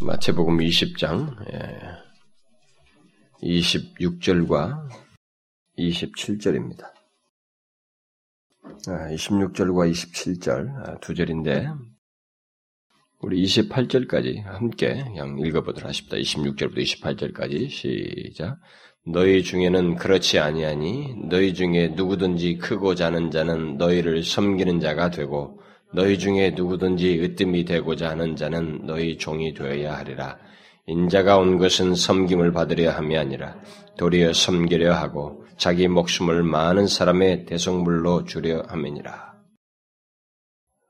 마태복음 20장 26절과 27절입니다. 26절과 27절 두 절인데 우리 28절까지 함께 그냥 읽어보도록 하십니다. 26절부터 28절까지 시작. 너희 중에는 그렇지 아니하니 너희 중에 누구든지 크고 자는 자는 너희를 섬기는 자가 되고 너희 중에 누구든지 으뜸이 되고자 하는 자는 너희 종이 되어야 하리라. 인자가 온 것은 섬김을 받으려 함이 아니라 도리어 섬기려 하고 자기 목숨을 많은 사람의 대성물로 주려 함이니라.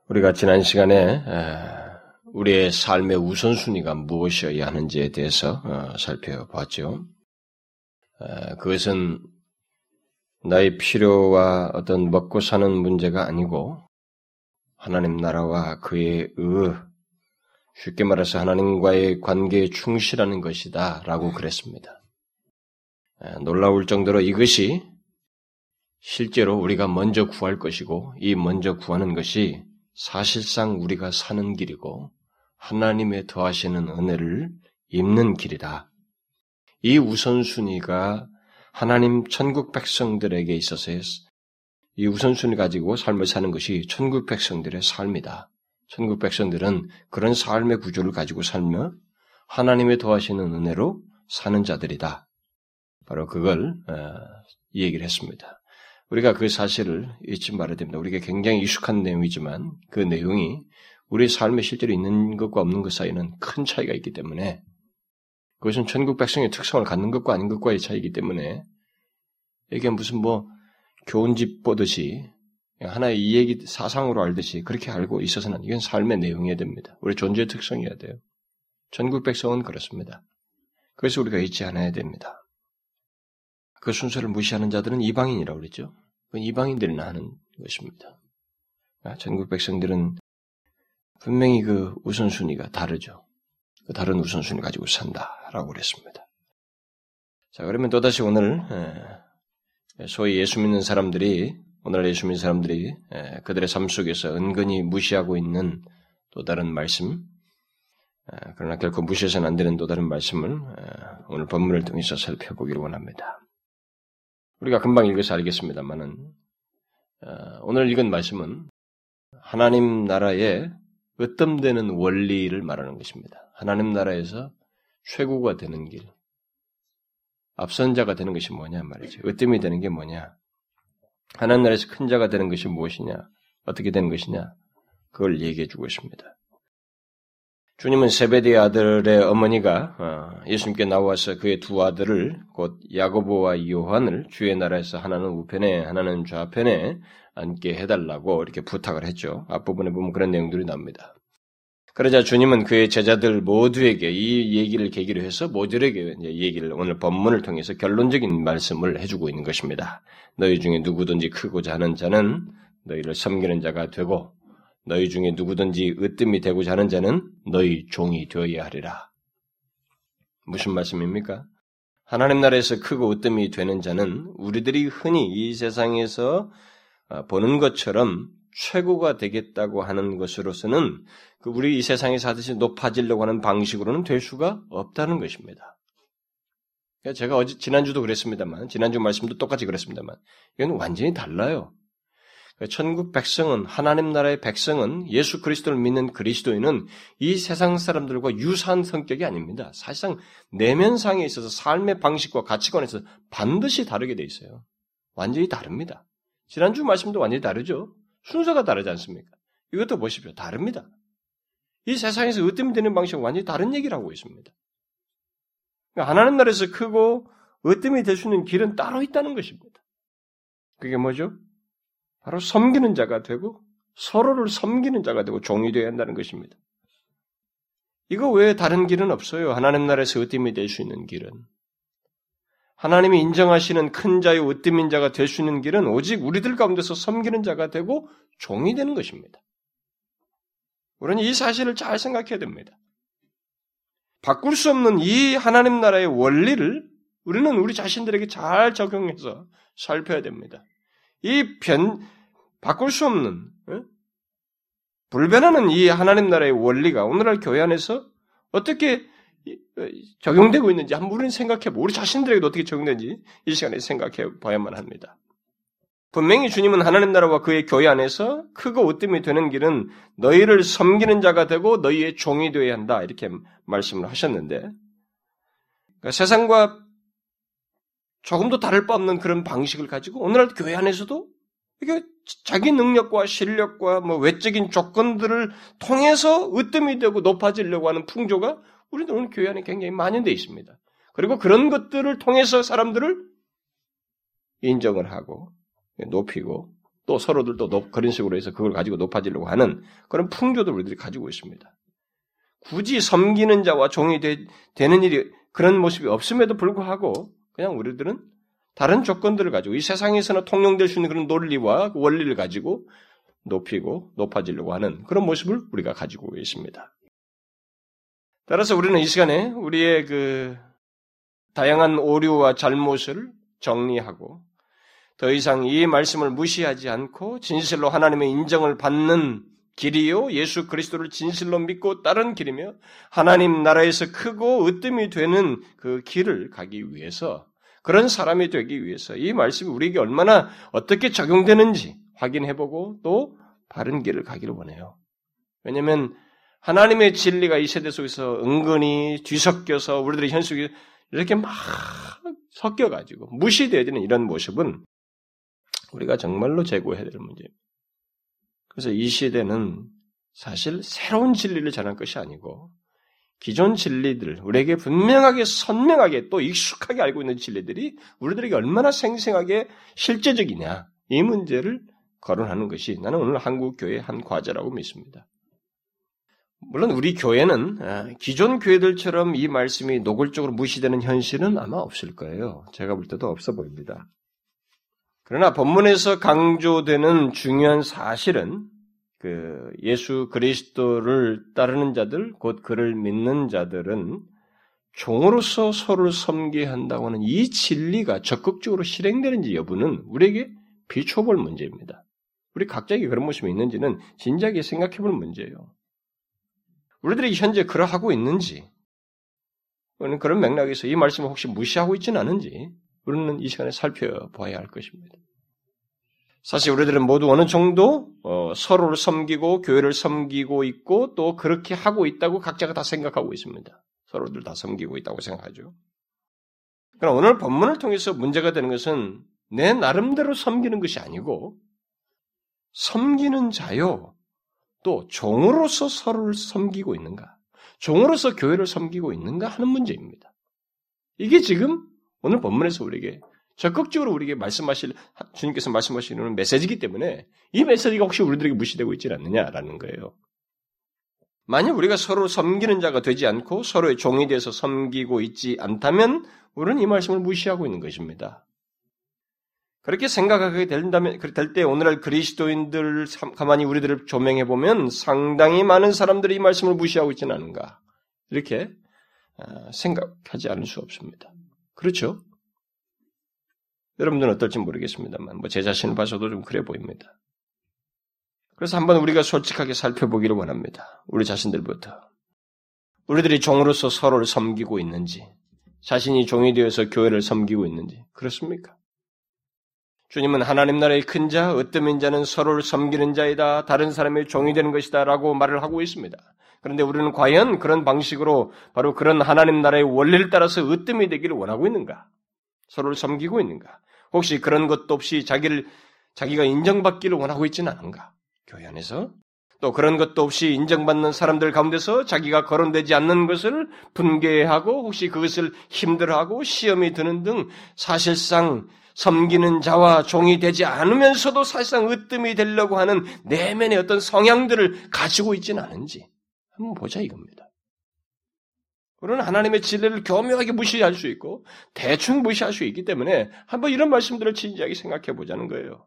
우리가 지난 시간에 우리의 삶의 우선순위가 무엇이어야 하는지에 대해서 어, 살펴보았죠. 그것은 나의 필요와 어떤 먹고 사는 문제가 아니고 하나님 나라와 그의 의, 쉽게 말해서 하나님과의 관계에 충실하는 것이다. 라고 그랬습니다. 놀라울 정도로 이것이 실제로 우리가 먼저 구할 것이고, 이 먼저 구하는 것이 사실상 우리가 사는 길이고, 하나님의 더하시는 은혜를 입는 길이다. 이 우선순위가 하나님 천국 백성들에게 있어서의 이 우선순위 가지고 삶을 사는 것이 천국 백성들의 삶이다. 천국 백성들은 그런 삶의 구조를 가지고 살며 하나님의 도하시는 은혜로 사는 자들이다. 바로 그걸 어, 이 얘기를 했습니다. 우리가 그 사실을 잊지 말아야 됩니다. 우리가 굉장히 익숙한 내용이지만 그 내용이 우리 삶에 실제로 있는 것과 없는 것 사이는 큰 차이가 있기 때문에 그것은 천국 백성의 특성을 갖는 것과 아닌 것과의 차이기 때문에 이게 무슨 뭐 교훈집 보듯이 하나의 이 얘기 사상으로 알듯이 그렇게 알고 있어서는 이건 삶의 내용이어야 됩니다. 우리 존재의 특성이어야 돼요. 전국 백성은 그렇습니다. 그래서 우리가 잊지 않아야 됩니다. 그 순서를 무시하는 자들은 이방인이라고 그랬죠. 그건 이방인들이나 하는 것입니다. 아, 전국 백성들은 분명히 그 우선순위가 다르죠. 그 다른 우선순위 가지고 산다라고 그랬습니다. 자, 그러면 또다시 오늘 소위 예수 믿는 사람들이 오늘 예수 믿는 사람들이 그들의 삶 속에서 은근히 무시하고 있는 또 다른 말씀, 그러나 결코 무시해서는 안 되는 또 다른 말씀을 오늘 본문을 통해서 살펴보기를 원합니다. 우리가 금방 읽어서 알겠습니다만은 오늘 읽은 말씀은 하나님 나라의 으뜸되는 원리를 말하는 것입니다. 하나님 나라에서 최고가 되는 길, 앞선 자가 되는 것이 뭐냐 말이죠. 으뜸이 되는 게 뭐냐? 하나님 나라에서 큰 자가 되는 것이 무엇이냐? 어떻게 되는 것이냐? 그걸 얘기해 주고 있습니다. 주님은 세베대 아들의 어머니가 어, 예수님께 나와서 그의 두 아들을 곧 야고보와 요한을 주의 나라에서 하나는 우편에 하나는 좌편에 앉게 해달라고 이렇게 부탁을 했죠. 앞부분에 보면 그런 내용들이 나옵니다. 그러자 주님은 그의 제자들 모두에게 이 얘기를 계기로 해서 모두에게 이 얘기를 오늘 본문을 통해서 결론적인 말씀을 해주고 있는 것입니다. 너희 중에 누구든지 크고자 하는 자는 너희를 섬기는 자가 되고 너희 중에 누구든지 으뜸이 되고자 하는 자는 너희 종이 되어야 하리라. 무슨 말씀입니까? 하나님 나라에서 크고 으뜸이 되는 자는 우리들이 흔히 이 세상에서 보는 것처럼 최고가 되겠다고 하는 것으로서는 그 우리 이 세상에서 하듯이 높아지려고 하는 방식으로는 될 수가 없다는 것입니다. 그러니까 제가 어제 지난주도 그랬습니다만 지난주 말씀도 똑같이 그랬습니다만 이건 완전히 달라요. 그러니까 천국 백성은 하나님 나라의 백성은 예수 그리스도를 믿는 그리스도인은 이 세상 사람들과 유사한 성격이 아닙니다. 사실상 내면상에 있어서 삶의 방식과 가치관에서 반드시 다르게 돼 있어요. 완전히 다릅니다. 지난주 말씀도 완전히 다르죠. 순서가 다르지 않습니까? 이것도 보십시오. 다릅니다. 이 세상에서 으뜸이 되는 방식은 완전히 다른 얘기를 하고 있습니다. 그러니까 하나님 나라에서 크고 으뜸이 될 수 있는 길은 따로 있다는 것입니다. 그게 뭐죠? 바로 섬기는 자가 되고 서로를 섬기는 자가 되고 종이 되어야 한다는 것입니다. 이거 외에 다른 길은 없어요. 하나님 나라에서 으뜸이 될 수 있는 길은. 하나님이 인정하시는 큰 자의 으뜸인 자가 될 수 있는 길은 오직 우리들 가운데서 섬기는 자가 되고 종이 되는 것입니다. 우리는 이 사실을 잘 생각해야 됩니다. 바꿀 수 없는 이 하나님 나라의 원리를 우리는 우리 자신들에게 잘 적용해서 살펴야 됩니다. 이 변, 바꿀 수 없는, 에? 불변하는 이 하나님 나라의 원리가 오늘날 교회 안에서 어떻게 적용되고 있는지 한번 우리는 생각해 보 우리 자신들에게도 어떻게 적용되는지 이 시간에 생각해 봐야만 합니다. 분명히 주님은 하나님 나라와 그의 교회 안에서 크고 으뜸이 되는 길은 너희를 섬기는 자가 되고 너희의 종이 되어야 한다 이렇게 말씀을 하셨는데 그러니까 세상과 조금도 다를 바 없는 그런 방식을 가지고 오늘날 교회 안에서도 이게 자기 능력과 실력과 뭐 외적인 조건들을 통해서 으뜸이 되고 높아지려고 하는 풍조가 우리들 오늘 교회 안에 굉장히 만연되어 있습니다. 그리고 그런 것들을 통해서 사람들을 인정을 하고 높이고 또 서로들도 높, 그런 식으로 해서 그걸 가지고 높아지려고 하는 그런 풍조도 우리들이 가지고 있습니다. 굳이 섬기는 자와 종이 되, 는 일이 그런 모습이 없음에도 불구하고 그냥 우리들은 다른 조건들을 가지고 이 세상에서는 통용될 수 있는 그런 논리와 원리를 가지고 높이고 높아지려고 하는 그런 모습을 우리가 가지고 있습니다. 따라서 우리는 이 시간에 우리의 그 다양한 오류와 잘못을 정리하고 더 이상 이 말씀을 무시하지 않고 진실로 하나님의 인정을 받는 길이요 예수 그리스도를 진실로 믿고 따른 길이며 하나님 나라에서 크고 으뜸이 되는 그 길을 가기 위해서 그런 사람이 되기 위해서 이 말씀이 우리에게 얼마나 어떻게 적용되는지 확인해보고 또 바른 길을 가기를 원해요. 왜냐하면 하나님의 진리가 이 세대 속에서 은근히 뒤섞여서 우리들의 현실이 이렇게 막 섞여가지고 무시되어야 되는 이런 모습은 우리가 정말로 제고해야 될 문제입니다. 그래서 이 시대는 사실 새로운 진리를 전할 것이 아니고 기존 진리들, 우리에게 분명하게 선명하게 또 익숙하게 알고 있는 진리들이 우리들에게 얼마나 생생하게 실제적이냐 이 문제를 거론하는 것이 나는 오늘 한국 교회의 한 과제라고 믿습니다. 물론 우리 교회는 아, 기존 교회들처럼 이 말씀이 노골적으로 무시되는 현실은 아마 없을 거예요. 제가 볼 때도 없어 보입니다. 그러나 본문에서 강조되는 중요한 사실은 그 예수 그리스도를 따르는 자들, 곧 그를 믿는 자들은 종으로서 서로를 섬겨야 한다고 하는 이 진리가 적극적으로 실행되는지 여부는 우리에게 비춰볼 문제입니다. 우리 각자에게 그런 모습이 있는지는 진지하게 생각해 볼 문제예요. 우리들이 현재 그러하고 있는지, 우리는 그런 맥락에서 이 말씀을 혹시 무시하고 있지는 않은지, 우리는 이 시간에 살펴봐야 할 것입니다. 사실 우리들은 모두 어느 정도 어, 서로를 섬기고 교회를 섬기고 있고 또 그렇게 하고 있다고 각자가 다 생각하고 있습니다. 서로들 다 섬기고 있다고 생각하죠. 그럼 오늘 본문을 통해서 문제가 되는 것은 내 나름대로 섬기는 것이 아니고 섬기는 자요. 또 종으로서 서로를 섬기고 있는가? 종으로서 교회를 섬기고 있는가 하는 문제입니다. 이게 지금 오늘 본문에서 우리에게 적극적으로 우리에게 말씀하실 주님께서 말씀하시는 메시지이기 때문에 이 메시지가 혹시 우리들에게 무시되고 있지 않느냐라는 거예요. 만약 우리가 서로 섬기는 자가 되지 않고 서로의 종이 돼서 섬기고 있지 않다면 우리는 이 말씀을 무시하고 있는 것입니다. 그렇게 생각하게 된다면 될 때 오늘날 그리스도인들 가만히 우리들을 조명해 보면 상당히 많은 사람들이 이 말씀을 무시하고 있지는 않은가 이렇게 아, 생각하지 않을 수 없습니다. 그렇죠? 여러분들은 어떨지 모르겠습니다만, 뭐 제 자신을 봐서도 좀 그래 보입니다. 그래서 한번 우리가 솔직하게 살펴보기를 원합니다. 우리 자신들부터. 우리들이 종으로서 서로를 섬기고 있는지, 자신이 종이 되어서 교회를 섬기고 있는지, 그렇습니까? 주님은 하나님 나라의 큰 자, 으뜸인 자는 서로를 섬기는 자이다, 다른 사람의 종이 되는 것이다, 라고 말을 하고 있습니다. 그런데 우리는 과연 그런 방식으로 바로 그런 하나님 나라의 원리를 따라서 으뜸이 되기를 원하고 있는가? 서로를 섬기고 있는가? 혹시 그런 것도 없이 자기를 자기가 인정받기를 원하고 있지는 않은가? 교회 안에서 또 그런 것도 없이 인정받는 사람들 가운데서 자기가 거론되지 않는 것을 분개하고 혹시 그것을 힘들어하고 시험이 드는 등 사실상 섬기는 자와 종이 되지 않으면서도 사실상 으뜸이 되려고 하는 내면의 어떤 성향들을 가지고 있지는 않은지 한번 보자 이겁니다. 우리는 하나님의 진리를 교묘하게 무시할 수 있고 대충 무시할 수 있기 때문에 한번 이런 말씀들을 진지하게 생각해 보자는 거예요.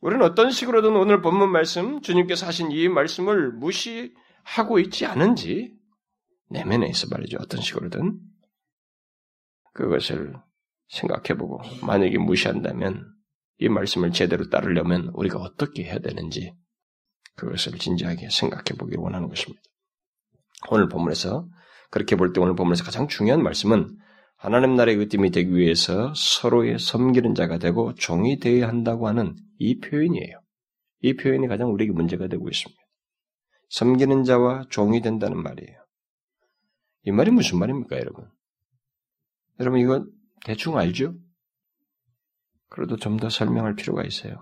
우리는 어떤 식으로든 오늘 본문 말씀, 주님께서 하신 이 말씀을 무시하고 있지 않은지 내면에 있어 말이죠. 어떤 식으로든 그것을 생각해 보고 만약에 무시한다면 이 말씀을 제대로 따르려면 우리가 어떻게 해야 되는지 그것을 진지하게 생각해 보기를 원하는 것입니다. 오늘 본문에서 그렇게 볼 때 오늘 본문에서 가장 중요한 말씀은 하나님 나라의 으뜸이 되기 위해서 서로의 섬기는 자가 되고 종이 되어야 한다고 하는 이 표현이에요. 이 표현이 가장 우리에게 문제가 되고 있습니다. 섬기는 자와 종이 된다는 말이에요. 이 말이 무슨 말입니까, 여러분? 여러분 이거 대충 알죠? 그래도 좀 더 설명할 필요가 있어요.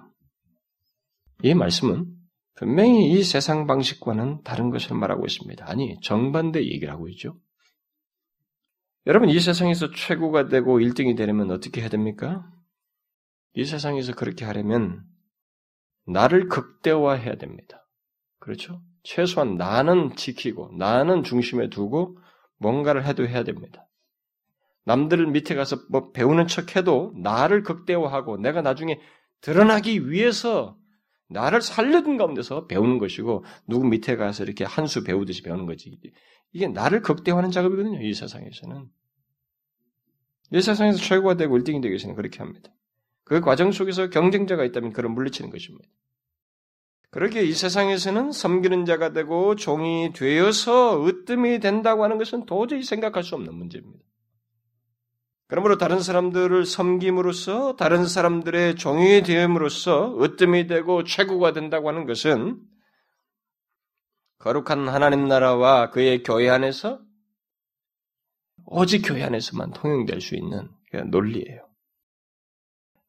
이 말씀은 분명히 이 세상 방식과는 다른 것을 말하고 있습니다. 아니, 정반대 얘기를 하고 있죠. 여러분, 이 세상에서 최고가 되고 1등이 되려면 어떻게 해야 됩니까? 이 세상에서 그렇게 하려면 나를 극대화해야 됩니다. 그렇죠? 최소한 나는 지키고 나는 중심에 두고 뭔가를 해도 해야 됩니다. 남들 밑에 가서 뭐 배우는 척 해도 나를 극대화하고 내가 나중에 드러나기 위해서 나를 살려둔 가운데서 배우는 것이고 누구 밑에 가서 이렇게 한 수 배우듯이 배우는 거지. 이게 나를 극대화하는 작업이거든요. 이 세상에서는. 이 세상에서 최고가 되고 1등이 되기 위해서는 그렇게 합니다. 그 과정 속에서 경쟁자가 있다면 그를 물리치는 것입니다. 그렇게 이 세상에서는 섬기는 자가 되고 종이 되어서 으뜸이 된다고 하는 것은 도저히 생각할 수 없는 문제입니다. 그러므로 다른 사람들을 섬김으로써 다른 사람들의 종이 되음으로써 으뜸이 되고 최고가 된다고 하는 것은 거룩한 하나님 나라와 그의 교회 안에서 오직 교회 안에서만 통용될 수 있는 논리예요.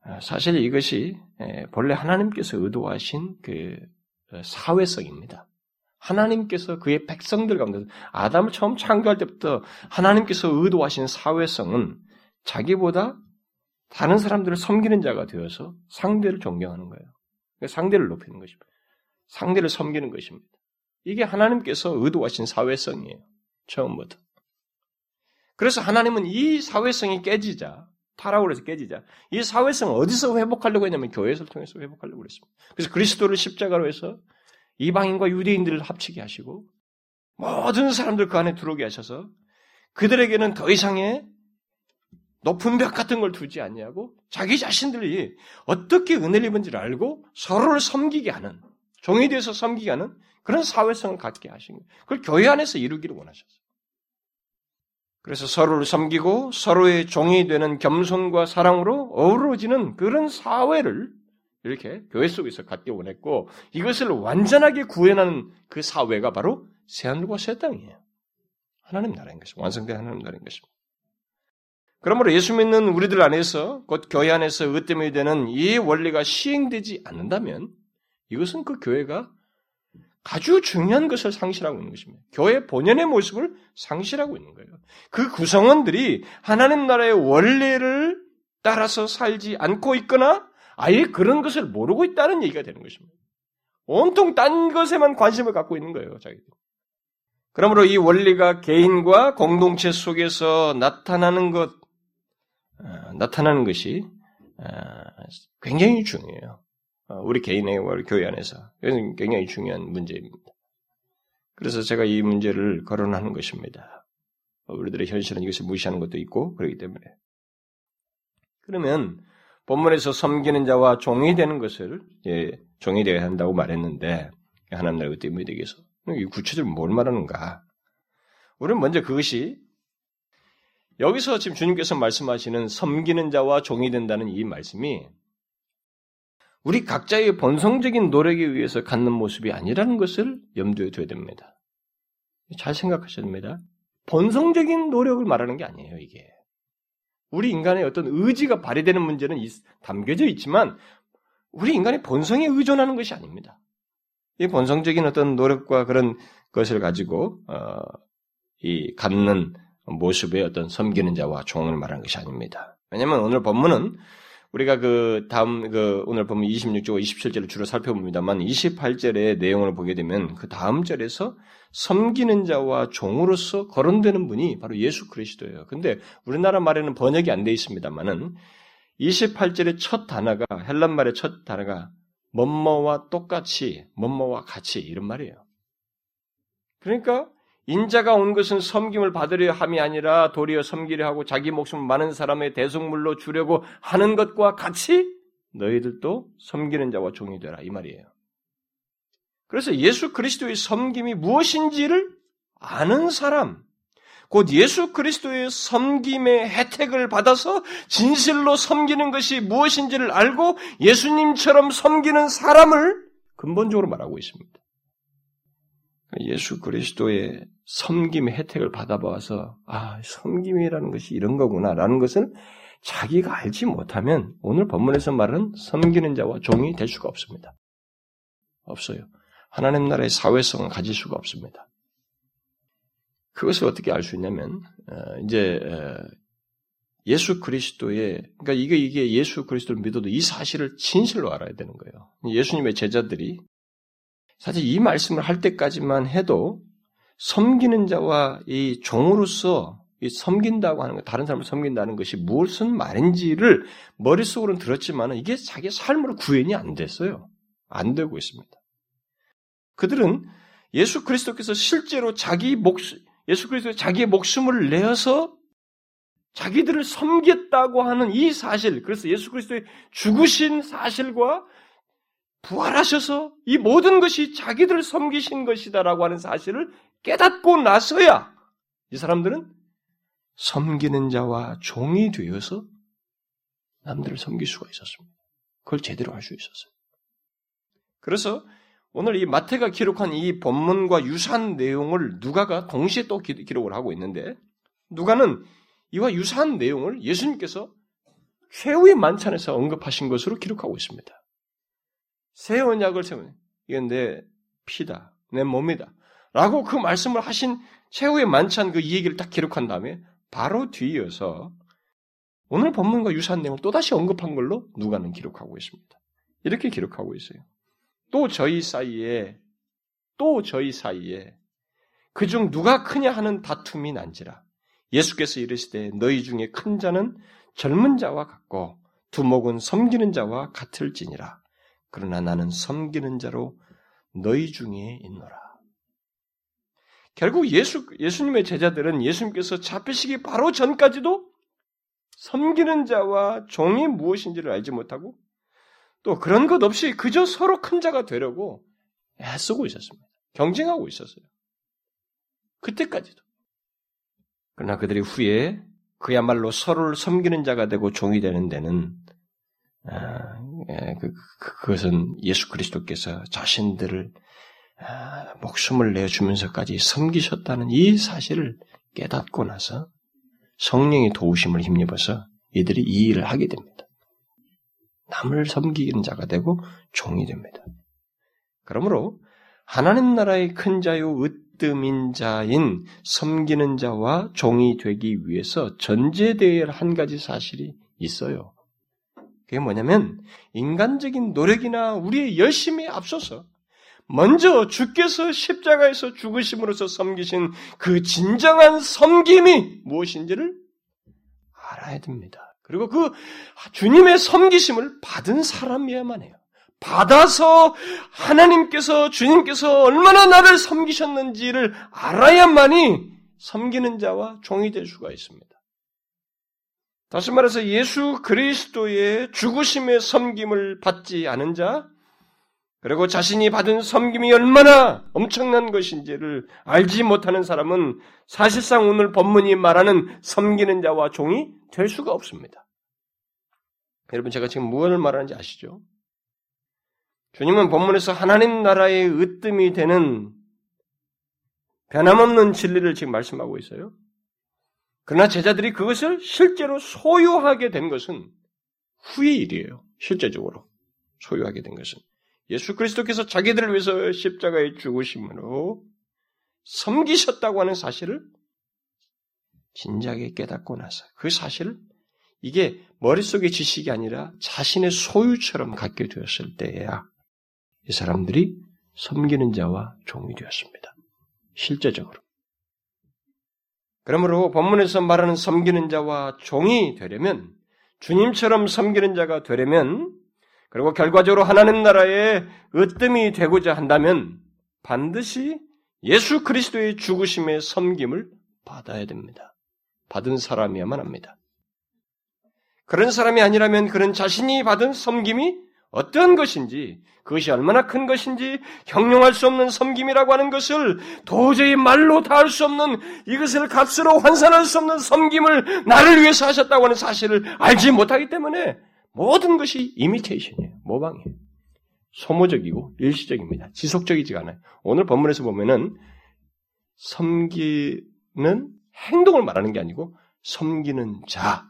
아, 사실 이것이 본래 하나님께서 의도하신 그 어, 사회성입니다. 하나님께서 그의 백성들 가운데 아담을 처음 창조할 때부터 하나님께서 의도하신 사회성은 자기보다 다른 사람들을 섬기는 자가 되어서 상대를 존경하는 거예요. 그러니까 상대를 높이는 것입니다. 상대를 섬기는 것입니다. 이게 하나님께서 의도하신 사회성이에요. 처음부터. 그래서 하나님은 이 사회성이 깨지자, 타락을 해서 깨지자, 이 사회성을 어디서 회복하려고 했냐면 교회에서 통해서 회복하려고 그랬습니다. 그래서 그리스도를 십자가로 해서 이방인과 유대인들을 합치게 하시고 모든 사람들 그 안에 들어오게 하셔서 그들에게는 더 이상의 높은 벽 같은 걸 두지 않냐고 자기 자신들이 어떻게 은혜를 입은지를 알고 서로를 섬기게 하는 종에 대해서 섬기게 하는 그런 사회성을 갖게 하신 거예요. 그걸 교회 안에서 이루기를 원하셨어요. 그래서 서로를 섬기고 서로의 종이 되는 겸손과 사랑으로 어우러지는 그런 사회를 이렇게 교회 속에서 갖기 원했고 이것을 완전하게 구현하는 그 사회가 바로 새하늘과 새 땅이에요. 하나님 나라인 것입니다. 완성된 하나님 나라인 것입니다. 그러므로 예수 믿는 우리들 안에서 곧 교회 안에서 으뜸이 되는 이 원리가 시행되지 않는다면 이것은 그 교회가 아주 중요한 것을 상실하고 있는 것입니다. 교회 본연의 모습을 상실하고 있는 거예요. 그 구성원들이 하나님 나라의 원리를 따라서 살지 않고 있거나 아예 그런 것을 모르고 있다는 얘기가 되는 것입니다. 온통 딴 것에만 관심을 갖고 있는 거예요, 자기들. 그러므로 이 원리가 개인과 공동체 속에서 나타나는 것, 어, 나타나는 것이 어, 굉장히 중요해요. 어, 우리 개인의 교회 안에서 이것은 굉장히 중요한 문제입니다. 그래서 제가 이 문제를 거론하는 것입니다. 우리들의 현실은 이것을 무시하는 것도 있고 그렇기 때문에 그러면 본문에서 섬기는 자와 종이 되는 것을 예, 종이 되어야 한다고 말했는데 하나님 나라의 때문에 되기 위해서 구체적으로 뭘 말하는가? 우리는 먼저 그것이 여기서 지금 주님께서 말씀하시는 섬기는 자와 종이 된다는 이 말씀이 우리 각자의 본성적인 노력에 의해서 갖는 모습이 아니라는 것을 염두에 둬야 됩니다. 잘 생각하셔야 됩니다. 본성적인 노력을 말하는 게 아니에요, 이게. 우리 인간의 어떤 의지가 발휘되는 문제는 담겨져 있지만, 우리 인간의 본성에 의존하는 것이 아닙니다. 이 본성적인 어떤 노력과 그런 것을 가지고, 어, 이 갖는 모습의 어떤 섬기는 자와 종을 말하는 것이 아닙니다. 왜냐하면 오늘 본문은 우리가 그 다음 그 오늘 보면 26절 27절을 주로 살펴봅니다만 28절의 내용을 보게 되면 그 다음 절에서 섬기는 자와 종으로서 거론되는 분이 바로 예수 그리스도예요. 근데 우리나라 말에는 번역이 안 돼 있습니다만은 28절의 첫 단어가 헬란 말의 첫 단어가 뭐뭐와 똑같이 뭐뭐와 같이 이런 말이에요. 그러니까 인자가 온 것은 섬김을 받으려 함이 아니라 도리어 섬기려 하고 자기 목숨을 많은 사람의 대속물로 주려고 하는 것과 같이 너희들도 섬기는 자와 종이 되라 이 말이에요. 그래서 예수 그리스도의 섬김이 무엇인지를 아는 사람, 곧 예수 그리스도의 섬김의 혜택을 받아서 진실로 섬기는 것이 무엇인지를 알고 예수님처럼 섬기는 사람을 근본적으로 말하고 있습니다. 예수 그리스도의 섬김의 혜택을 받아봐서 아 섬김이라는 것이 이런 거구나라는 것을 자기가 알지 못하면 오늘 본문에서 말하는 섬기는 자와 종이 될 수가 없습니다. 없어요. 하나님 나라의 사회성을 가질 수가 없습니다. 그것을 어떻게 알 수 있냐면 어, 이제 어, 예수 그리스도의 그러니까 이게 이게 예수 그리스도를 믿어도 이 사실을 진실로 알아야 되는 거예요. 예수님의 제자들이 사실 이 말씀을 할 때까지만 해도 섬기는 자와 이 종으로서 이 섬긴다고 하는 것, 다른 사람을 섬긴다는 것이 무슨 말인지를 머릿속으로는 들었지만 이게 자기 삶으로 구현이 안 됐어요. 안 되고 있습니다. 그들은 예수 그리스도께서 실제로 자기 목숨, 예수 그리스도 자기의 목숨을 내어서 자기들을 섬겼다고 하는 이 사실, 그래서 예수 그리스도의 죽으신 사실과 부활하셔서 이 모든 것이 자기들을 섬기신 것이다라고 하는 사실을 깨닫고 나서야 이 사람들은 섬기는 자와 종이 되어서 남들을 섬길 수가 있었습니다. 그걸 제대로 할 수 있었어요. 그래서 오늘 이 마태가 기록한 이 본문과 유사한 내용을 누가가 동시에 또 기록을 하고 있는데 누가는 이와 유사한 내용을 예수님께서 최후의 만찬에서 언급하신 것으로 기록하고 있습니다. 새 언약을 세우는 이건 내 피다, 내 몸이다. 라고 그 말씀을 하신 최후의 만찬 그이 얘기를 딱 기록한 다음에 바로 뒤이어서 오늘 본문과 유사한 내용을 또다시 언급한 걸로 누가는 기록하고 있습니다. 이렇게 기록하고 있어요. 또 저희 사이에 또 저희 사이에 그중 누가 크냐 하는 다툼이 난지라 예수께서 이르시되 너희 중에 큰 자는 젊은 자와 같고 두목은 섬기는 자와 같을지니라 그러나 나는 섬기는 자로 너희 중에 있노라. 결국 예수, 예수님의 제자들은 예수님께서 잡히시기 바로 전까지도 섬기는 자와 종이 무엇인지를 알지 못하고 또 그런 것 없이 그저 서로 큰 자가 되려고 애쓰고 있었습니다. 경쟁하고 있었어요. 그때까지도. 그러나 그들이 후에 그야말로 서로를 섬기는 자가 되고 종이 되는 데는 그, 그 것은 예수 그리스도께서 자신들을 아, 목숨을 내주면서까지 섬기셨다는 이 사실을 깨닫고 나서 성령의 도우심을 힘입어서 이들이 이 일을 하게 됩니다. 남을 섬기는 자가 되고 종이 됩니다. 그러므로 하나님 나라의 큰 자요 으뜸인 자인 섬기는 자와 종이 되기 위해서 전제되어야 할 한 가지 사실이 있어요. 그게 뭐냐면 인간적인 노력이나 우리의 열심에 앞서서 먼저 주께서 십자가에서 죽으심으로써 섬기신 그 진정한 섬김이 무엇인지를 알아야 됩니다. 그리고 그 주님의 섬기심을 받은 사람이야만 해요. 받아서 하나님께서 주님께서 얼마나 나를 섬기셨는지를 알아야만이 섬기는 자와 종이 될 수가 있습니다. 다시 말해서 예수 그리스도의 죽으심의 섬김을 받지 않은 자, 그리고 자신이 받은 섬김이 얼마나 엄청난 것인지를 알지 못하는 사람은 사실상 오늘 본문이 말하는 섬기는 자와 종이 될 수가 없습니다. 여러분 제가 지금 무엇을 말하는지 아시죠? 주님은 본문에서 하나님 나라의 으뜸이 되는 변함없는 진리를 지금 말씀하고 있어요. 그러나 제자들이 그것을 실제로 소유하게 된 것은 후의 일이에요. 실제적으로 소유하게 된 것은 예수 그리스도께서 자기들을 위해서 십자가에 죽으심으로 섬기셨다고 하는 사실을 진작에 깨닫고 나서 그 사실을 이게 머릿속의 지식이 아니라 자신의 소유처럼 갖게 되었을 때에야 이 사람들이 섬기는 자와 종이 되었습니다. 실제적으로. 그러므로 본문에서 말하는 섬기는 자와 종이 되려면 주님처럼 섬기는 자가 되려면 그리고 결과적으로 하나님 나라의 으뜸이 되고자 한다면 반드시 예수 그리스도의 죽으심의 섬김을 받아야 됩니다. 받은 사람이야만 합니다. 그런 사람이 아니라면 그런 자신이 받은 섬김이 어떤 것인지, 그것이 얼마나 큰 것인지 형용할 수 없는 섬김이라고 하는 것을 도저히 말로 다 할 수 없는 이것을 값으로 환산할 수 없는 섬김을 나를 위해서 하셨다고 하는 사실을 알지 못하기 때문에 모든 것이 이미테이션이에요. 모방이에요. 소모적이고 일시적입니다. 지속적이지 않아요. 오늘 본문에서 보면은 섬기는 행동을 말하는 게 아니고 섬기는 자,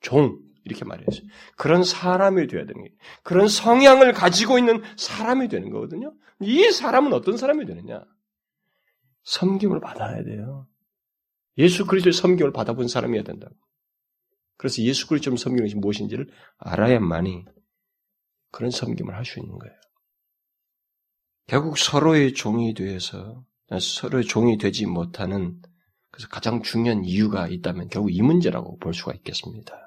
종 이렇게 말했어요. 그런 사람이 되어야 되는 거예요. 그런 성향을 가지고 있는 사람이 되는 거거든요. 이 사람은 어떤 사람이 되느냐? 섬김을 받아야 돼요. 예수 그리스도의 섬김을 받아본 사람이어야 된다고. 그래서 예수 그리스도의 것이 무엇인지를 알아야만이 그런 섬김을 할 수 있는 거예요. 결국 서로의 종이 되어서 서로의 종이 되지 못하는 그래서 가장 중요한 이유가 있다면 결국 이 문제라고 볼 수가 있겠습니다.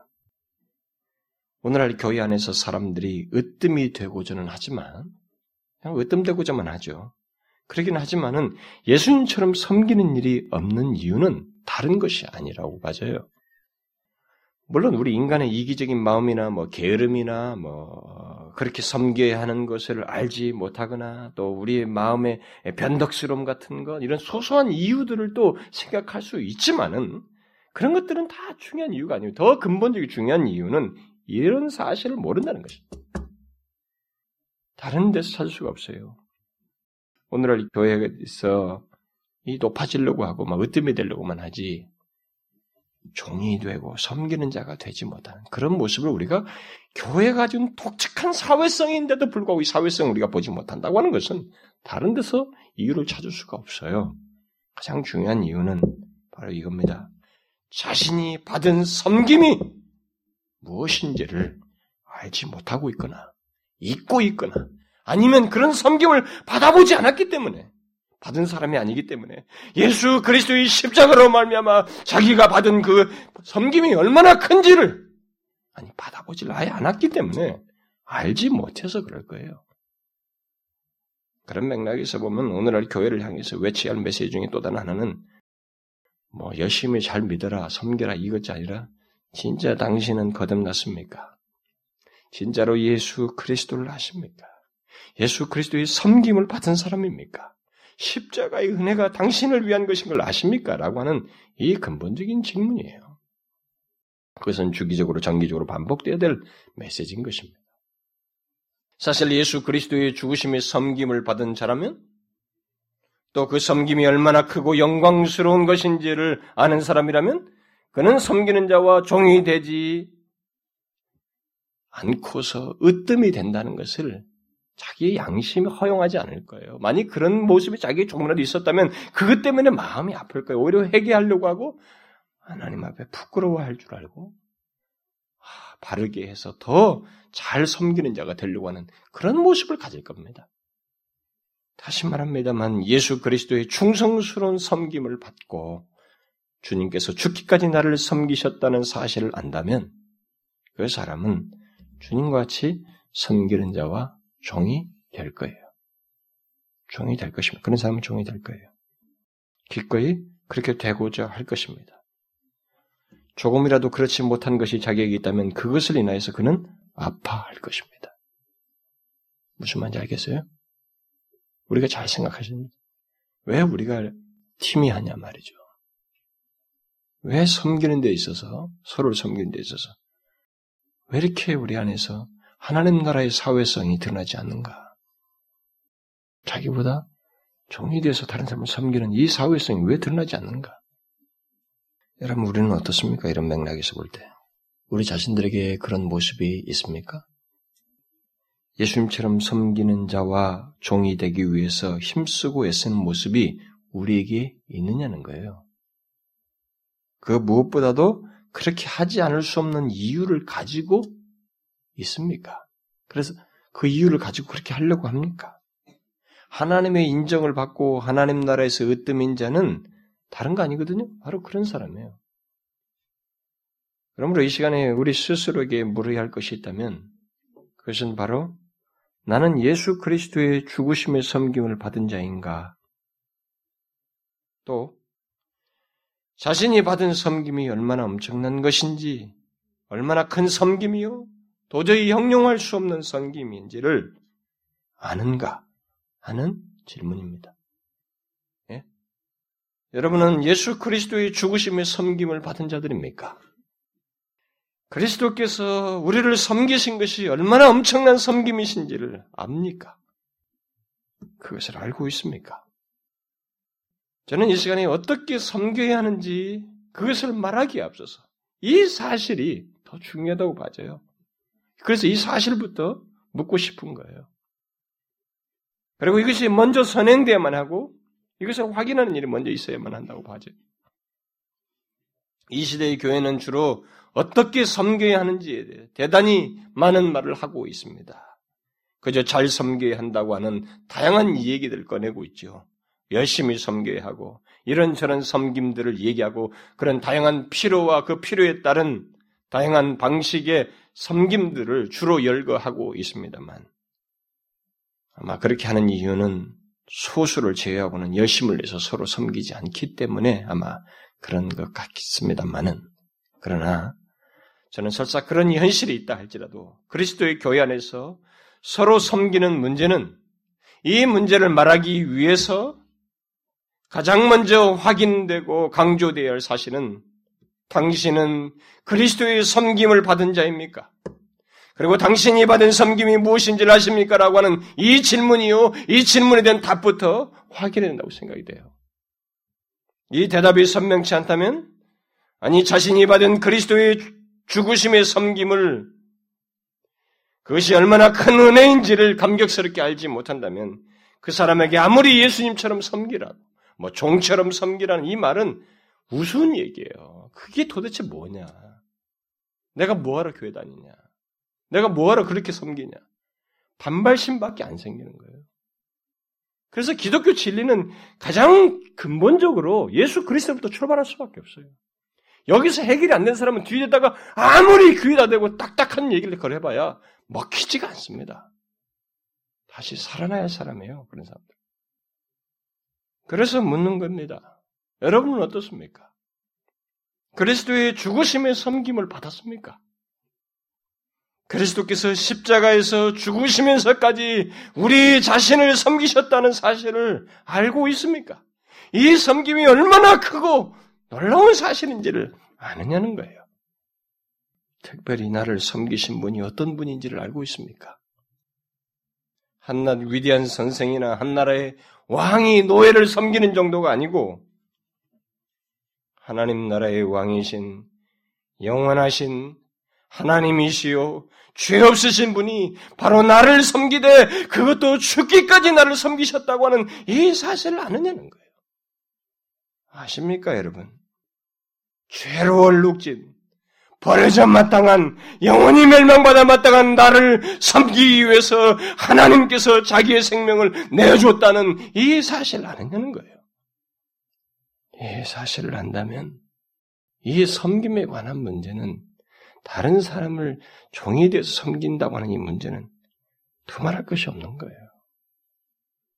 오늘날 교회 안에서 사람들이 으뜸이 되고자는 하지만 그냥 으뜸되고자만 하죠. 그러긴 하지만은 예수님처럼 섬기는 일이 없는 이유는 다른 것이 아니라고 맞아요. 물론 우리 인간의 이기적인 마음이나 뭐 게으름이나 뭐 그렇게 섬겨야 하는 것을 알지 못하거나 또 우리의 마음의 변덕스러움 같은 것 이런 소소한 이유들을 또 생각할 수 있지만은 그런 것들은 다 중요한 이유가 아니고 더 근본적인 중요한 이유는 이런 사실을 모른다는 것입니다. 다른 데서 찾을 수가 없어요. 오늘날 교회에서 이 높아지려고 하고 막 으뜸이 되려고만 하지 종이 되고 섬기는 자가 되지 못하는 그런 모습을 우리가 교회가 가진 독특한 사회성인데도 불구하고 이 사회성을 우리가 보지 못한다고 하는 것은 다른 데서 이유를 찾을 수가 없어요. 가장 중요한 이유는 바로 이겁니다. 자신이 받은 섬김이 무엇인지를 알지 못하고 있거나 잊고 있거나 아니면 그런 섬김을 받아보지 않았기 때문에 받은 사람이 아니기 때문에 예수 그리스도의 십자가로 말미암아 자기가 받은 그 섬김이 얼마나 큰지를 아니 받아보질 아예 않았기 때문에 알지 못해서 그럴 거예요. 그런 맥락에서 보면 오늘날 교회를 향해서 외치할 메시지 중에 또 다른 하나는 뭐 열심히 잘 믿어라 섬겨라 이것이 아니라 진짜 당신은 거듭났습니까? 진짜로 예수 그리스도를 아십니까? 예수 그리스도의 섬김을 받은 사람입니까? 십자가의 은혜가 당신을 위한 것인 걸 아십니까? 라고 하는 이 근본적인 질문이에요. 그것은 주기적으로 정기적으로 반복되어야 될 메시지인 것입니다. 사실 예수 그리스도의 죽으심의 섬김을 받은 자라면 또 그 섬김이 얼마나 크고 영광스러운 것인지를 아는 사람이라면 그는 섬기는 자와 종이 되지 않고서 으뜸이 된다는 것을 자기의 양심이 허용하지 않을 거예요. 만약 그런 모습이 자기에 조금이라도 있었다면 그것 때문에 마음이 아플 거예요. 오히려 회개하려고 하고 하나님 앞에 부끄러워할 줄 알고 아, 바르게 해서 더 잘 섬기는 자가 되려고 하는 그런 모습을 가질 겁니다. 다시 말합니다만 예수 그리스도의 충성스러운 섬김을 받고 주님께서 죽기까지 나를 섬기셨다는 사실을 안다면 그 사람은 주님과 같이 섬기는 자와 종이 될 거예요. 종이 될 것입니다. 그런 사람은 종이 될 거예요. 기꺼이 그렇게 되고자 할 것입니다. 조금이라도 그렇지 못한 것이 자기에게 있다면 그것을 인하여서 그는 아파할 것입니다. 무슨 말인지 알겠어요? 우리가 잘 생각하십니다. 왜 우리가 팀이 하냐 말이죠. 왜 섬기는 데 있어서, 서로를 섬기는 데 있어서, 왜 이렇게 우리 안에서 하나님 나라의 사회성이 드러나지 않는가? 자기보다 종이 되어서 다른 사람을 섬기는 이 사회성이 왜 드러나지 않는가? 여러분, 우리는 어떻습니까? 이런 맥락에서 볼 때. 우리 자신들에게 그런 모습이 있습니까? 예수님처럼 섬기는 자와 종이 되기 위해서 힘쓰고 애쓰는 모습이 우리에게 있느냐는 거예요. 그 무엇보다도 그렇게 하지 않을 수 없는 이유를 가지고 있습니까? 그래서 그 이유를 가지고 그렇게 하려고 합니까? 하나님의 인정을 받고 하나님 나라에서 으뜸인 자는 다른 거 아니거든요? 바로 그런 사람이에요. 그러므로 이 시간에 우리 스스로에게 물어야 할 것이 있다면 그것은 바로 나는 예수 그리스도의 죽으심의 섬김을 받은 자인가? 또 자신이 받은 섬김이 얼마나 엄청난 것인지, 얼마나 큰 섬김이요? 도저히 형용할 수 없는 섬김인지를 아는가 하는 질문입니다. 예? 여러분은 예수 그리스도의 죽으심의 섬김을 받은 자들입니까? 그리스도께서 우리를 섬기신 것이 얼마나 엄청난 섬김이신지를 압니까? 그것을 알고 있습니까? 저는 이 시간에 어떻게 섬겨야 하는지 그것을 말하기에 앞서서 이 사실이 더 중요하다고 봐져요. 그래서 이 사실부터 묻고 싶은 거예요. 그리고 이것이 먼저 선행돼야만 하고 이것을 확인하는 일이 먼저 있어야만 한다고 봐져요. 이 시대의 교회는 주로 어떻게 섬겨야 하는지에 대해 대단히 많은 말을 하고 있습니다. 그저 잘 섬겨야 한다고 하는 다양한 얘기들 꺼내고 있죠. 열심히 섬겨야 하고 이런저런 섬김들을 얘기하고 그런 다양한 필요와 그 필요에 따른 다양한 방식의 섬김들을 주로 열거하고 있습니다만 아마 그렇게 하는 이유는 소수를 제외하고는 열심을 내서 서로 섬기지 않기 때문에 아마 그런 것 같습니다만은 그러나 저는 설사 그런 현실이 있다 할지라도 그리스도의 교회 안에서 서로 섬기는 문제는 이 문제를 말하기 위해서 가장 먼저 확인되고 강조되어야 할 사실은 당신은 그리스도의 섬김을 받은 자입니까? 그리고 당신이 받은 섬김이 무엇인지를 아십니까? 라고 하는 이 질문이요. 이 질문에 대한 답부터 확인해야 된다고 생각이 돼요. 이 대답이 선명치 않다면, 아니, 자신이 받은 그리스도의 죽으심의 섬김을 그것이 얼마나 큰 은혜인지를 감격스럽게 알지 못한다면 그 사람에게 아무리 예수님처럼 섬기라고, 뭐 종처럼 섬기라는 이 말은 우스운 얘기예요. 그게 도대체 뭐냐? 내가 뭐하러 교회 다니냐? 내가 뭐하러 그렇게 섬기냐? 반발심밖에 안 생기는 거예요. 그래서 기독교 진리는 가장 근본적으로 예수 그리스도부터 출발할 수밖에 없어요. 여기서 해결이 안 된 사람은 뒤에다가 아무리 귀에다 대고 딱딱한 얘기를 걸어봐야 먹히지가 않습니다. 다시 살아나야 할 사람이에요. 그런 사람들. 그래서 묻는 겁니다. 여러분은 어떻습니까? 그리스도의 죽으심의 섬김을 받았습니까? 그리스도께서 십자가에서 죽으시면서까지 우리 자신을 섬기셨다는 사실을 알고 있습니까? 이 섬김이 얼마나 크고 놀라운 사실인지를 아느냐는 거예요. 특별히 나를 섬기신 분이 어떤 분인지를 알고 있습니까? 한낱 위대한 선생이나 한나라의 왕이 노예를 섬기는 정도가 아니고 하나님 나라의 왕이신 영원하신 하나님이시요 죄 없으신 분이 바로 나를 섬기되 그것도 죽기까지 나를 섬기셨다고 하는 이 사실을 아느냐는 거예요. 아십니까, 여러분? 죄로 얼룩진 버려져 마땅한 영원히 멸망받아 마땅한 나를 섬기기 위해서 하나님께서 자기의 생명을 내어줬다는 이 사실을 아느냐는 거예요. 이 사실을 안다면 이 섬김에 관한 문제는 다른 사람을 종이 되어서 섬긴다고 하는 이 문제는 두말할 것이 없는 거예요.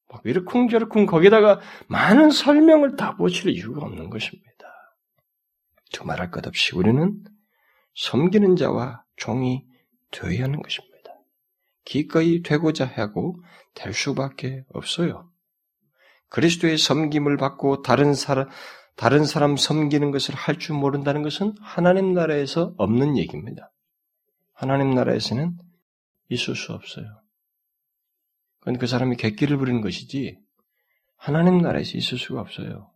막 이러쿵저러쿵 거기다가 많은 설명을 다 붙일 이유가 없는 것입니다. 두말할 것 없이 우리는 섬기는 자와 종이 되어야 하는 것입니다. 기꺼이 되고자 하고 될 수밖에 없어요. 그리스도의 섬김을 받고 다른 사람, 다른 사람 섬기는 것을 할 줄 모른다는 것은 하나님 나라에서 없는 얘기입니다. 하나님 나라에서는 있을 수 없어요. 그건 그 사람이 객기를 부리는 것이지 하나님 나라에서 있을 수가 없어요.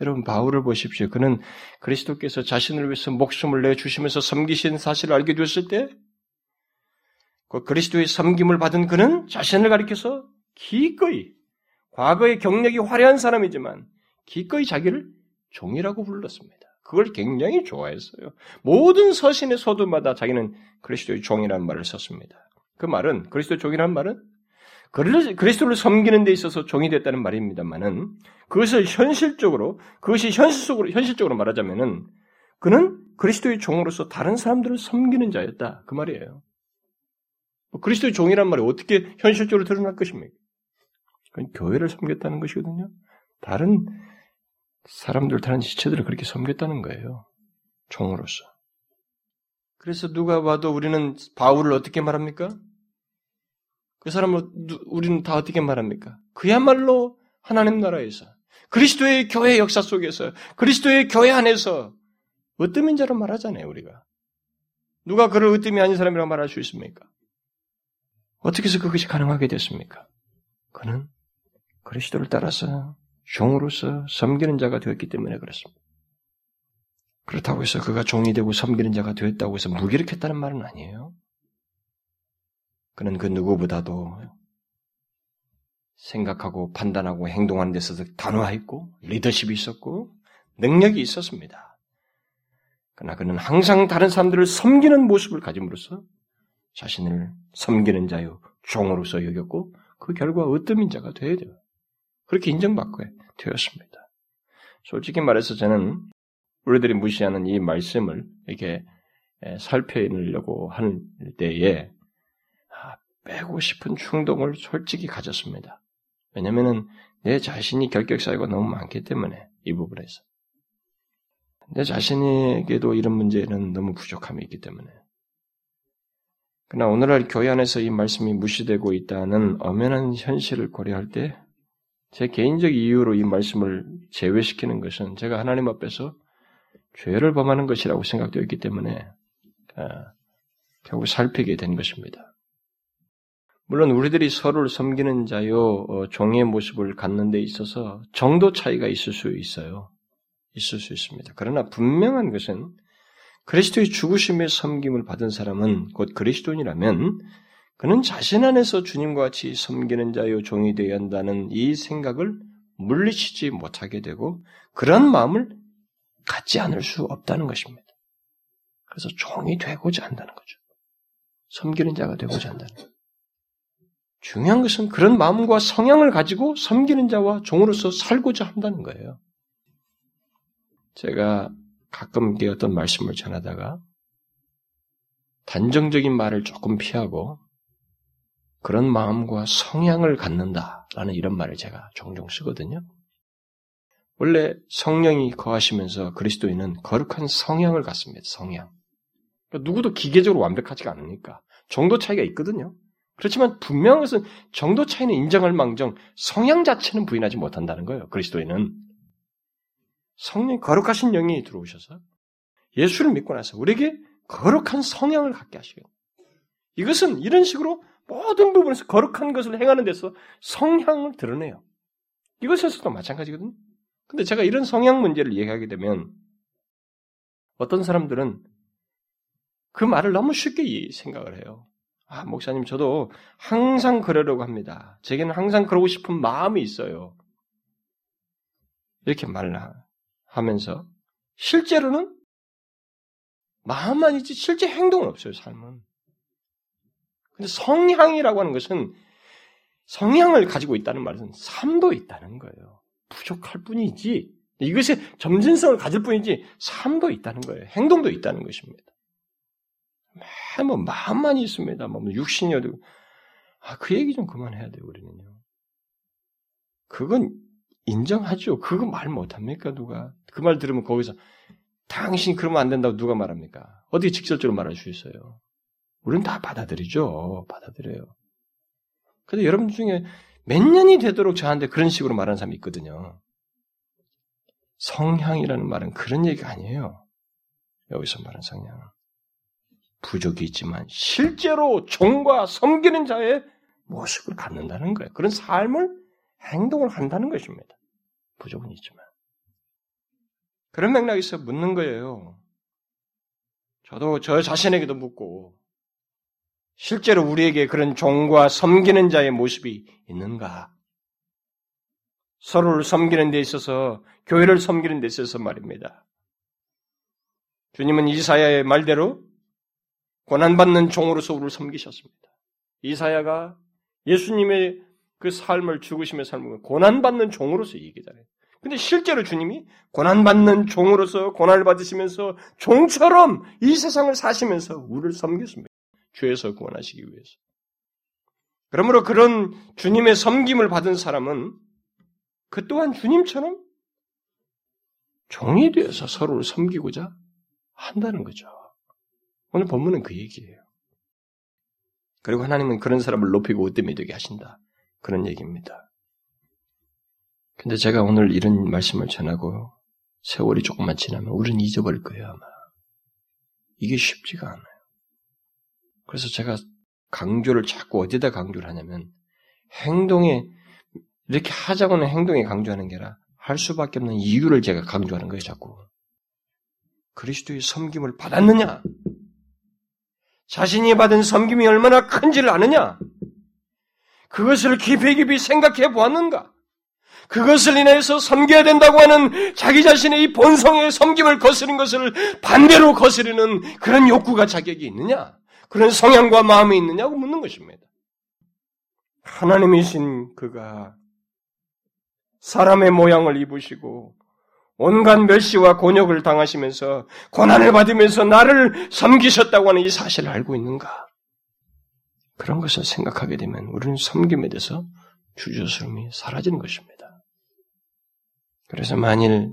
여러분 바울을 보십시오. 그는 그리스도께서 자신을 위해서 목숨을 내 주시면서 섬기신 사실을 알게 되었을 때, 그 그리스도의 섬김을 받은 그는 자신을 가리켜서 기꺼이 과거의 경력이 화려한 사람이지만 기꺼이 자기를 종이라고 불렀습니다. 그걸 굉장히 좋아했어요. 모든 서신의 서두마다 자기는 그리스도의 종이라는 말을 썼습니다. 그 말은 그리스도의 종이라는 말은 그리스도를 섬기는 데 있어서 종이 됐다는 말입니다만은 그것을 현실적으로 그것이 현실적으로 현실적으로 말하자면은 그는 그리스도의 종으로서 다른 사람들을 섬기는 자였다 그 말이에요. 뭐 그리스도의 종이란 말이 어떻게 현실적으로 드러날 것입니까? 그건 교회를 섬겼다는 것이거든요. 다른 사람들, 다른 지체들을 그렇게 섬겼다는 거예요. 종으로서. 그래서 누가 봐도 우리는 바울을 어떻게 말합니까? 그 사람을 우리는 다 어떻게 말합니까? 그야말로 하나님 나라에서 그리스도의 교회 역사 속에서 그리스도의 교회 안에서 으뜸인 자로 말하잖아요, 우리가. 누가 그를 으뜸이 아닌 사람이라고 말할 수 있습니까? 어떻게 해서 그것이 가능하게 됐습니까? 그는 그리스도를 따라서 종으로서 섬기는 자가 되었기 때문에 그렇습니다. 그렇다고 해서 그가 종이 되고 섬기는 자가 되었다고 해서 무기력했다는 말은 아니에요. 그는 그 누구보다도 생각하고 판단하고 행동하는 데 있어서 단호했고 리더십이 있었고 능력이 있었습니다. 그러나 그는 항상 다른 사람들을 섬기는 모습을 가짐으로써 자신을 섬기는 자요 종으로서 여겼고 그 결과 으뜸인 자가 되어야 돼요. 그렇게 인정받고 되었습니다. 솔직히 말해서 저는 우리들이 무시하는 이 말씀을 이렇게 살펴내려고 할 때에 아, 빼고 싶은 충동을 솔직히 가졌습니다. 왜냐면은 내 자신이 결격 사유가 너무 많기 때문에 이 부분에서 내 자신에게도 이런 문제는 너무 부족함이 있기 때문에 그러나 오늘날 교회 안에서 이 말씀이 무시되고 있다는 엄연한 현실을 고려할 때 제 개인적 이유로 이 말씀을 제외시키는 것은 제가 하나님 앞에서 죄를 범하는 것이라고 생각되었기 때문에 아, 결국 살피게 된 것입니다. 물론 우리들이 서로를 섬기는 자요 어, 종의 모습을 갖는 데 있어서 정도 차이가 있을 수 있어요. 있을 수 있습니다. 그러나 분명한 것은 그리스도의 죽으심의 섬김을 받은 사람은 곧 그리스도인이라면 그는 자신 안에서 주님과 같이 섬기는 자요 종이 되어야 한다는 이 생각을 물리치지 못하게 되고 그런 마음을 갖지 않을 수 없다는 것입니다. 그래서 종이 되고자 한다는 거죠. 섬기는 자가 되고자 한다는 거죠. 중요한 것은 그런 마음과 성향을 가지고 섬기는 자와 종으로서 살고자 한다는 거예요. 제가 가끔 어떤 말씀을 전하다가 단정적인 말을 조금 피하고 그런 마음과 성향을 갖는다라는 이런 말을 제가 종종 쓰거든요. 원래 성령이 거하시면서 그리스도인은 거룩한 성향을 갖습니다. 성향. 그러니까 누구도 기계적으로 완벽하지가 않으니까 정도 차이가 있거든요. 그렇지만 분명한 것은 정도 차이는 인정할 망정 성향 자체는 부인하지 못한다는 거예요. 그리스도인은 성령 거룩하신 영이 들어오셔서 예수를 믿고 나서 우리에게 거룩한 성향을 갖게 하시고 이것은 이런 식으로 모든 부분에서 거룩한 것을 행하는 데서 성향을 드러내요. 이것에서도 마찬가지거든요. 근데 제가 이런 성향 문제를 얘기하게 되면 어떤 사람들은 그 말을 너무 쉽게 생각을 해요. 아, 목사님, 저도 항상 그러려고 합니다. 제게는 항상 그러고 싶은 마음이 있어요. 이렇게 말을 하면서 실제로는 마음만 있지 실제 행동은 없어요, 삶은. 근데 성향이라고 하는 것은 성향을 가지고 있다는 말은 삶도 있다는 거예요. 부족할 뿐이지 이것에 점진성을 가질 뿐이지 삶도 있다는 거예요. 행동도 있다는 것입니다. 뭐 마음만 있습니다. 뭐 육신이어도 아, 그 얘기 좀 그만해야 돼요, 우리는요. 그건 인정하죠. 그거 말 못합니까, 누가? 그 말 들으면 거기서, 당신 그러면 안 된다고 누가 말합니까? 어떻게 직설적으로 말할 수 있어요? 우리는 다 받아들이죠. 받아들여요. 근데 여러분 중에 몇 년이 되도록 저한테 그런 식으로 말하는 사람이 있거든요. 성향이라는 말은 그런 얘기가 아니에요. 여기서 말하는 성향은. 부족이 있지만 실제로 종과 섬기는 자의 모습을 갖는다는 거예요. 그런 삶을 행동을 한다는 것입니다. 부족은 있지만. 그런 맥락에서 묻는 거예요. 저도 저 자신에게도 묻고 실제로 우리에게 그런 종과 섬기는 자의 모습이 있는가? 서로를 섬기는 데 있어서 교회를 섬기는 데 있어서 말입니다. 주님은 이사야의 말대로 고난받는 종으로서 우리를 섬기셨습니다. 이사야가 예수님의 그 삶을 죽으심의 삶을 고난받는 종으로서 얘기잖아요. 근데 실제로 주님이 고난받는 종으로서 고난을 받으시면서 종처럼 이 세상을 사시면서 우리를 섬겼습니다. 죄에서 구원하시기 위해서. 그러므로 그런 주님의 섬김을 받은 사람은 그 또한 주님처럼 종이 되어서 서로를 섬기고자 한다는 거죠. 오늘 본문은 그 얘기예요. 그리고 하나님은 그런 사람을 높이고 웃됨이 되게 하신다. 그런 얘기입니다. 근데 제가 오늘 이런 말씀을 전하고 세월이 조금만 지나면 우리는 잊어버릴 거예요, 아마. 이게 쉽지가 않아요. 그래서 제가 강조를 자꾸 어디다 강조를 하냐면 행동에 이렇게 하자고 는 행동에 강조하는 게 아니라 할 수밖에 없는 이유를 제가 강조하는 거예요, 자꾸. 그리스도의 섬김을 받았느냐? 자신이 받은 섬김이 얼마나 큰지를 아느냐? 그것을 깊이 깊이 생각해 보았는가? 그것을 인해서 섬겨야 된다고 하는 자기 자신의 이 본성의 섬김을 거스른 것을 반대로 거스르는 그런 욕구가 자격이 있느냐? 그런 성향과 마음이 있느냐고 묻는 것입니다. 하나님이신 그가 사람의 모양을 입으시고 온갖 멸시와 곤욕을 당하시면서 고난을 받으면서 나를 섬기셨다고 하는 이 사실을 알고 있는가? 그런 것을 생각하게 되면 우리는 섬김에 대해서 주저스름이 사라지는 것입니다. 그래서 만일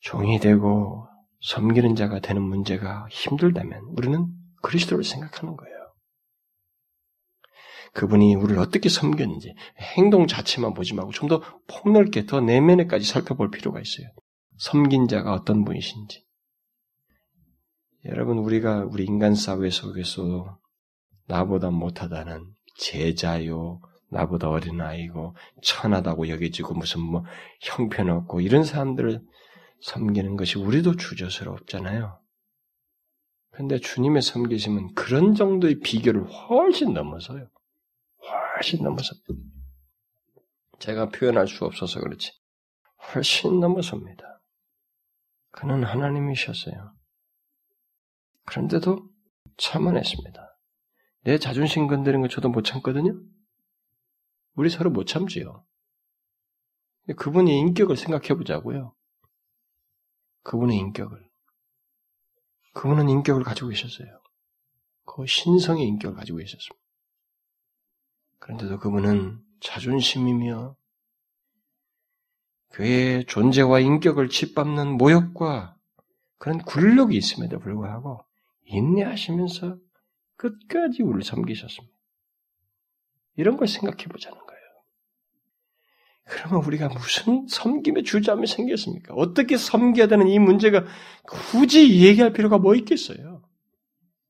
종이 되고 섬기는 자가 되는 문제가 힘들다면 우리는 그리스도를 생각하는 거예요. 그분이 우리를 어떻게 섬겼는지 행동 자체만 보지 말고 좀 더 폭넓게 더 내면에까지 살펴볼 필요가 있어요. 섬긴 자가 어떤 분이신지. 여러분 우리가 우리 인간 사회 속에서 나보다 못하다는 제자요, 나보다 어린 아이고 천하다고 여겨지고 무슨 뭐 형편없고 이런 사람들을 섬기는 것이 우리도 주저스럽잖아요. 근데 주님의 섬기심은 그런 정도의 비교를 훨씬 넘어서요. 훨씬 넘어섭니다. 제가 표현할 수 없어서 그렇지. 훨씬 넘어섭니다. 그는 하나님이셨어요. 그런데도 참아냈습니다. 내 자존심 건드는 거 저도 못 참거든요? 우리 서로 못 참지요. 그분의 인격을 생각해 보자고요. 그분의 인격을. 그분은 인격을 가지고 계셨어요. 그 신성의 인격을 가지고 계셨습니다. 그런데도 그분은 자존심이며 그의 존재와 인격을 짓밟는 모욕과 그런 굴욕이 있음에도 불구하고 인내하시면서 끝까지 우리를 섬기셨습니다. 이런 걸 생각해 보자는 거예요. 그러면 우리가 무슨 섬김의 주저함이 생겼습니까? 어떻게 섬겨야 되는 이 문제가 굳이 얘기할 필요가 뭐 있겠어요?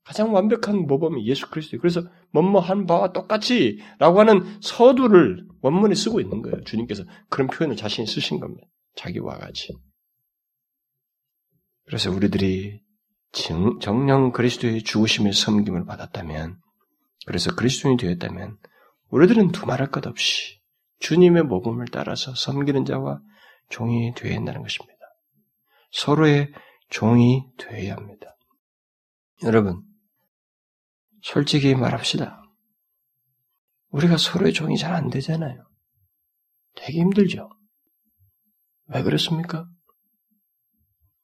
가장 완벽한 모범이 예수 그리스도. 그래서 뭐뭐 한 바와 똑같이 라고 하는 서두를 원문에 쓰고 있는 거예요. 주님께서 그런 표현을 자신이 쓰신 겁니다. 자기와 같이. 그래서 우리들이 정령 그리스도의 죽으심의 섬김을 받았다면, 그래서 그리스도인이 되었다면, 우리들은 두말할 것 없이 주님의 모범을 따라서 섬기는 자와 종이 되어야 한다는 것입니다. 서로의 종이 되어야 합니다. 여러분, 솔직히 말합시다. 우리가 서로의 종이 잘 안 되잖아요. 되게 힘들죠. 왜 그렇습니까?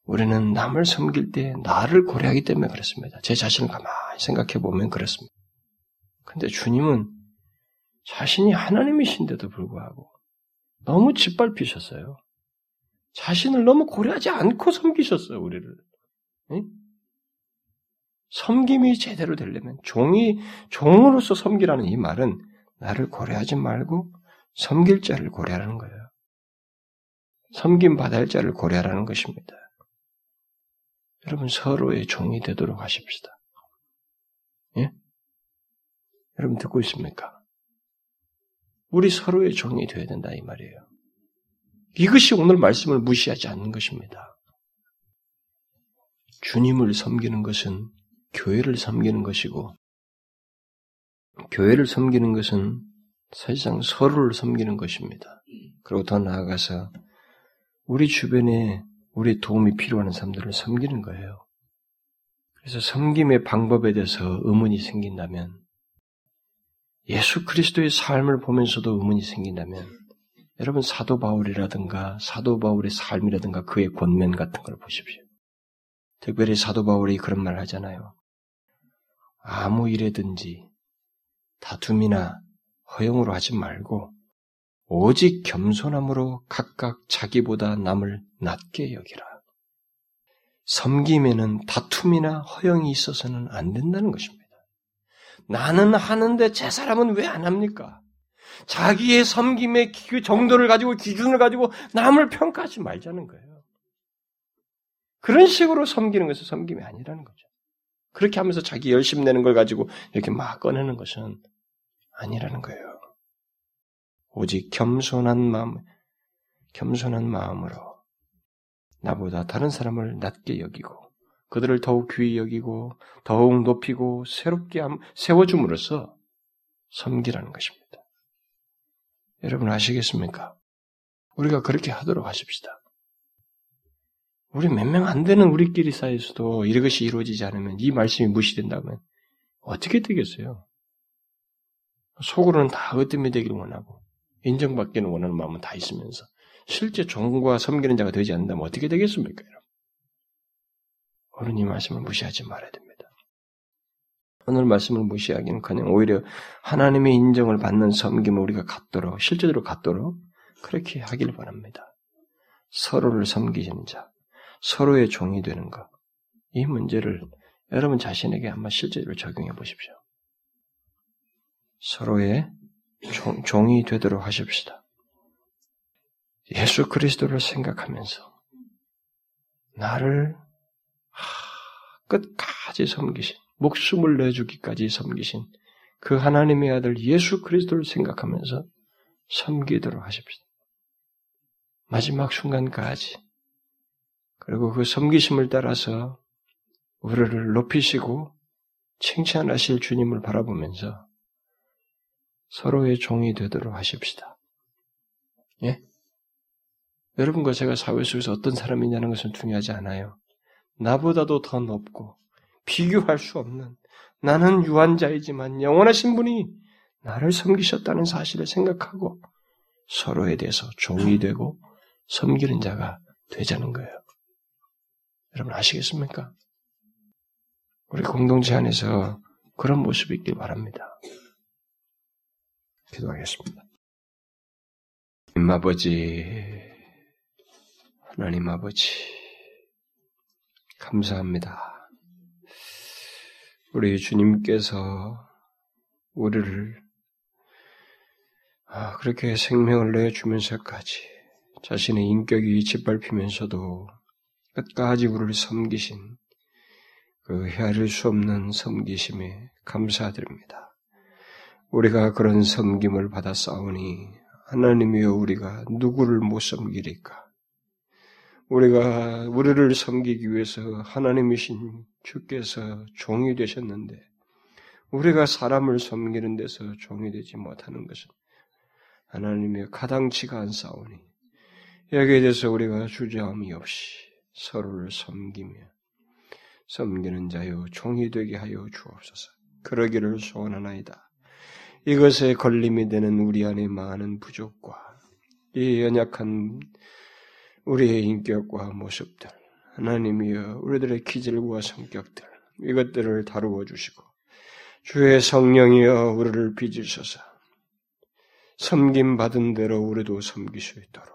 우리는 남을 섬길 때 나를 고려하기 때문에 그렇습니다. 제 자신을 가만히 생각해 보면 그렇습니다. 근데 주님은 자신이 하나님이신데도 불구하고 너무 짓밟히셨어요. 자신을 너무 고려하지 않고 섬기셨어요, 우리를. 응? 섬김이 제대로 되려면 종이 종으로서 섬기라는 이 말은 나를 고려하지 말고 섬길 자를 고려하는 거예요. 섬김 받을 자를 고려하라는 것입니다. 여러분 서로의 종이 되도록 하십시다. 예? 여러분 듣고 있습니까? 우리 서로의 종이 되어야 된다 이 말이에요. 이것이 오늘 말씀을 무시하지 않는 것입니다. 주님을 섬기는 것은 교회를 섬기는 것이고, 교회를 섬기는 것은 사실상 서로를 섬기는 것입니다. 그리고 더 나아가서 우리 주변에 우리 도움이 필요한 사람들을 섬기는 거예요. 그래서 섬김의 방법에 대해서 의문이 생긴다면, 예수 그리스도의 삶을 보면서도 의문이 생긴다면, 여러분 사도 바울이라든가 사도 바울의 삶이라든가 그의 권면 같은 걸 보십시오. 특별히 사도 바울이 그런 말 하잖아요. 아무 일에든지 다툼이나 허용으로 하지 말고 오직 겸손함으로 각각 자기보다 남을 낮게 여기라. 섬김에는 다툼이나 허영이 있어서는 안 된다는 것입니다. 나는 하는데 제 사람은 왜 안 합니까? 자기의 섬김의 그 정도를 가지고 기준을 가지고 남을 평가하지 말자는 거예요. 그런 식으로 섬기는 것은 섬김이 아니라는 거죠. 그렇게 하면서 자기 열심 내는 걸 가지고 이렇게 막 꺼내는 것은 아니라는 거예요. 오직 겸손한 마음, 겸손한 마음으로 나보다 다른 사람을 낮게 여기고 그들을 더욱 귀히 여기고 더욱 높이고 새롭게 세워줌으로써 섬기라는 것입니다. 여러분 아시겠습니까? 우리가 그렇게 하도록 하십시다. 우리 몇 명 안 되는 우리끼리 사이에서도 이것이 이루어지지 않으면 이 말씀이 무시된다면 어떻게 되겠어요? 속으로는 다 으뜸이 되기를 원하고 인정받기는 원하는 마음은 다 있으면서 실제 종과 섬기는 자가 되지 않는다면 어떻게 되겠습니까? 여러분? 이 말씀을 무시하지 말아야 됩니다. 오늘 말씀을 무시하기는커녕 오히려 하나님의 인정을 받는 섬김을 우리가 갖도록 실제로 갖도록 그렇게 하길 바랍니다. 서로를 섬기시는 자, 서로의 종이 되는 것, 이 문제를 여러분 자신에게 한번 실제로 적용해 보십시오. 서로의 종, 종이 되도록 하십시다. 예수 그리스도를 생각하면서 나를 끝까지 섬기신 목숨을 내주기까지 섬기신 그 하나님의 아들 예수 그리스도를 생각하면서 섬기도록 하십시다. 마지막 순간까지 그리고 그 섬기심을 따라서 우리를 높이시고 칭찬하실 주님을 바라보면서 서로의 종이 되도록 하십시다. 예? 여러분과 제가 사회 속에서 어떤 사람이냐는 것은 중요하지 않아요. 나보다도 더 높고 비교할 수 없는 나는 유한자이지만 영원하신 분이 나를 섬기셨다는 사실을 생각하고 서로에 대해서 종이 되고 섬기는 자가 되자는 거예요. 여러분 아시겠습니까? 우리 공동체 안에서 그런 모습이 있길 바랍니다. 기도하겠습니다. 하나님 아버지, 하나님 아버지, 감사합니다. 우리 주님께서 우리를 아, 그렇게 생명을 내주면서까지 자신의 인격이 짓밟히면서도 끝까지 우리를 섬기신 그 헤아릴 수 없는 섬기심에 감사드립니다. 우리가 그런 섬김을 받아 싸우니 하나님이여 우리가 누구를 못 섬기리까? 우리가 우리를 섬기기 위해서 하나님이신 주께서 종이 되셨는데 우리가 사람을 섬기는 데서 종이 되지 못하는 것은 하나님의 가당치가 않사오니 여기에 대해서 우리가 주저함이 없이 서로를 섬기며 섬기는 자요 종이 되게 하여 주옵소서. 그러기를 소원하나이다. 이것에 걸림이 되는 우리 안에 많은 부족과 이 연약한 우리의 인격과 모습들, 하나님이여 우리들의 기질과 성격들, 이것들을 다루어 주시고, 주의 성령이여 우리를 빚으셔서, 섬김 받은 대로 우리도 섬길 수 있도록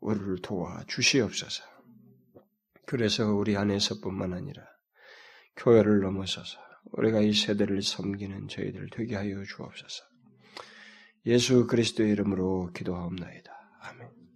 우리를 도와 주시옵소서. 그래서 우리 안에서뿐만 아니라 교회를 넘어서서 우리가 이 세대를 섬기는 저희들 되게 하여 주옵소서. 예수 그리스도의 이름으로 기도하옵나이다.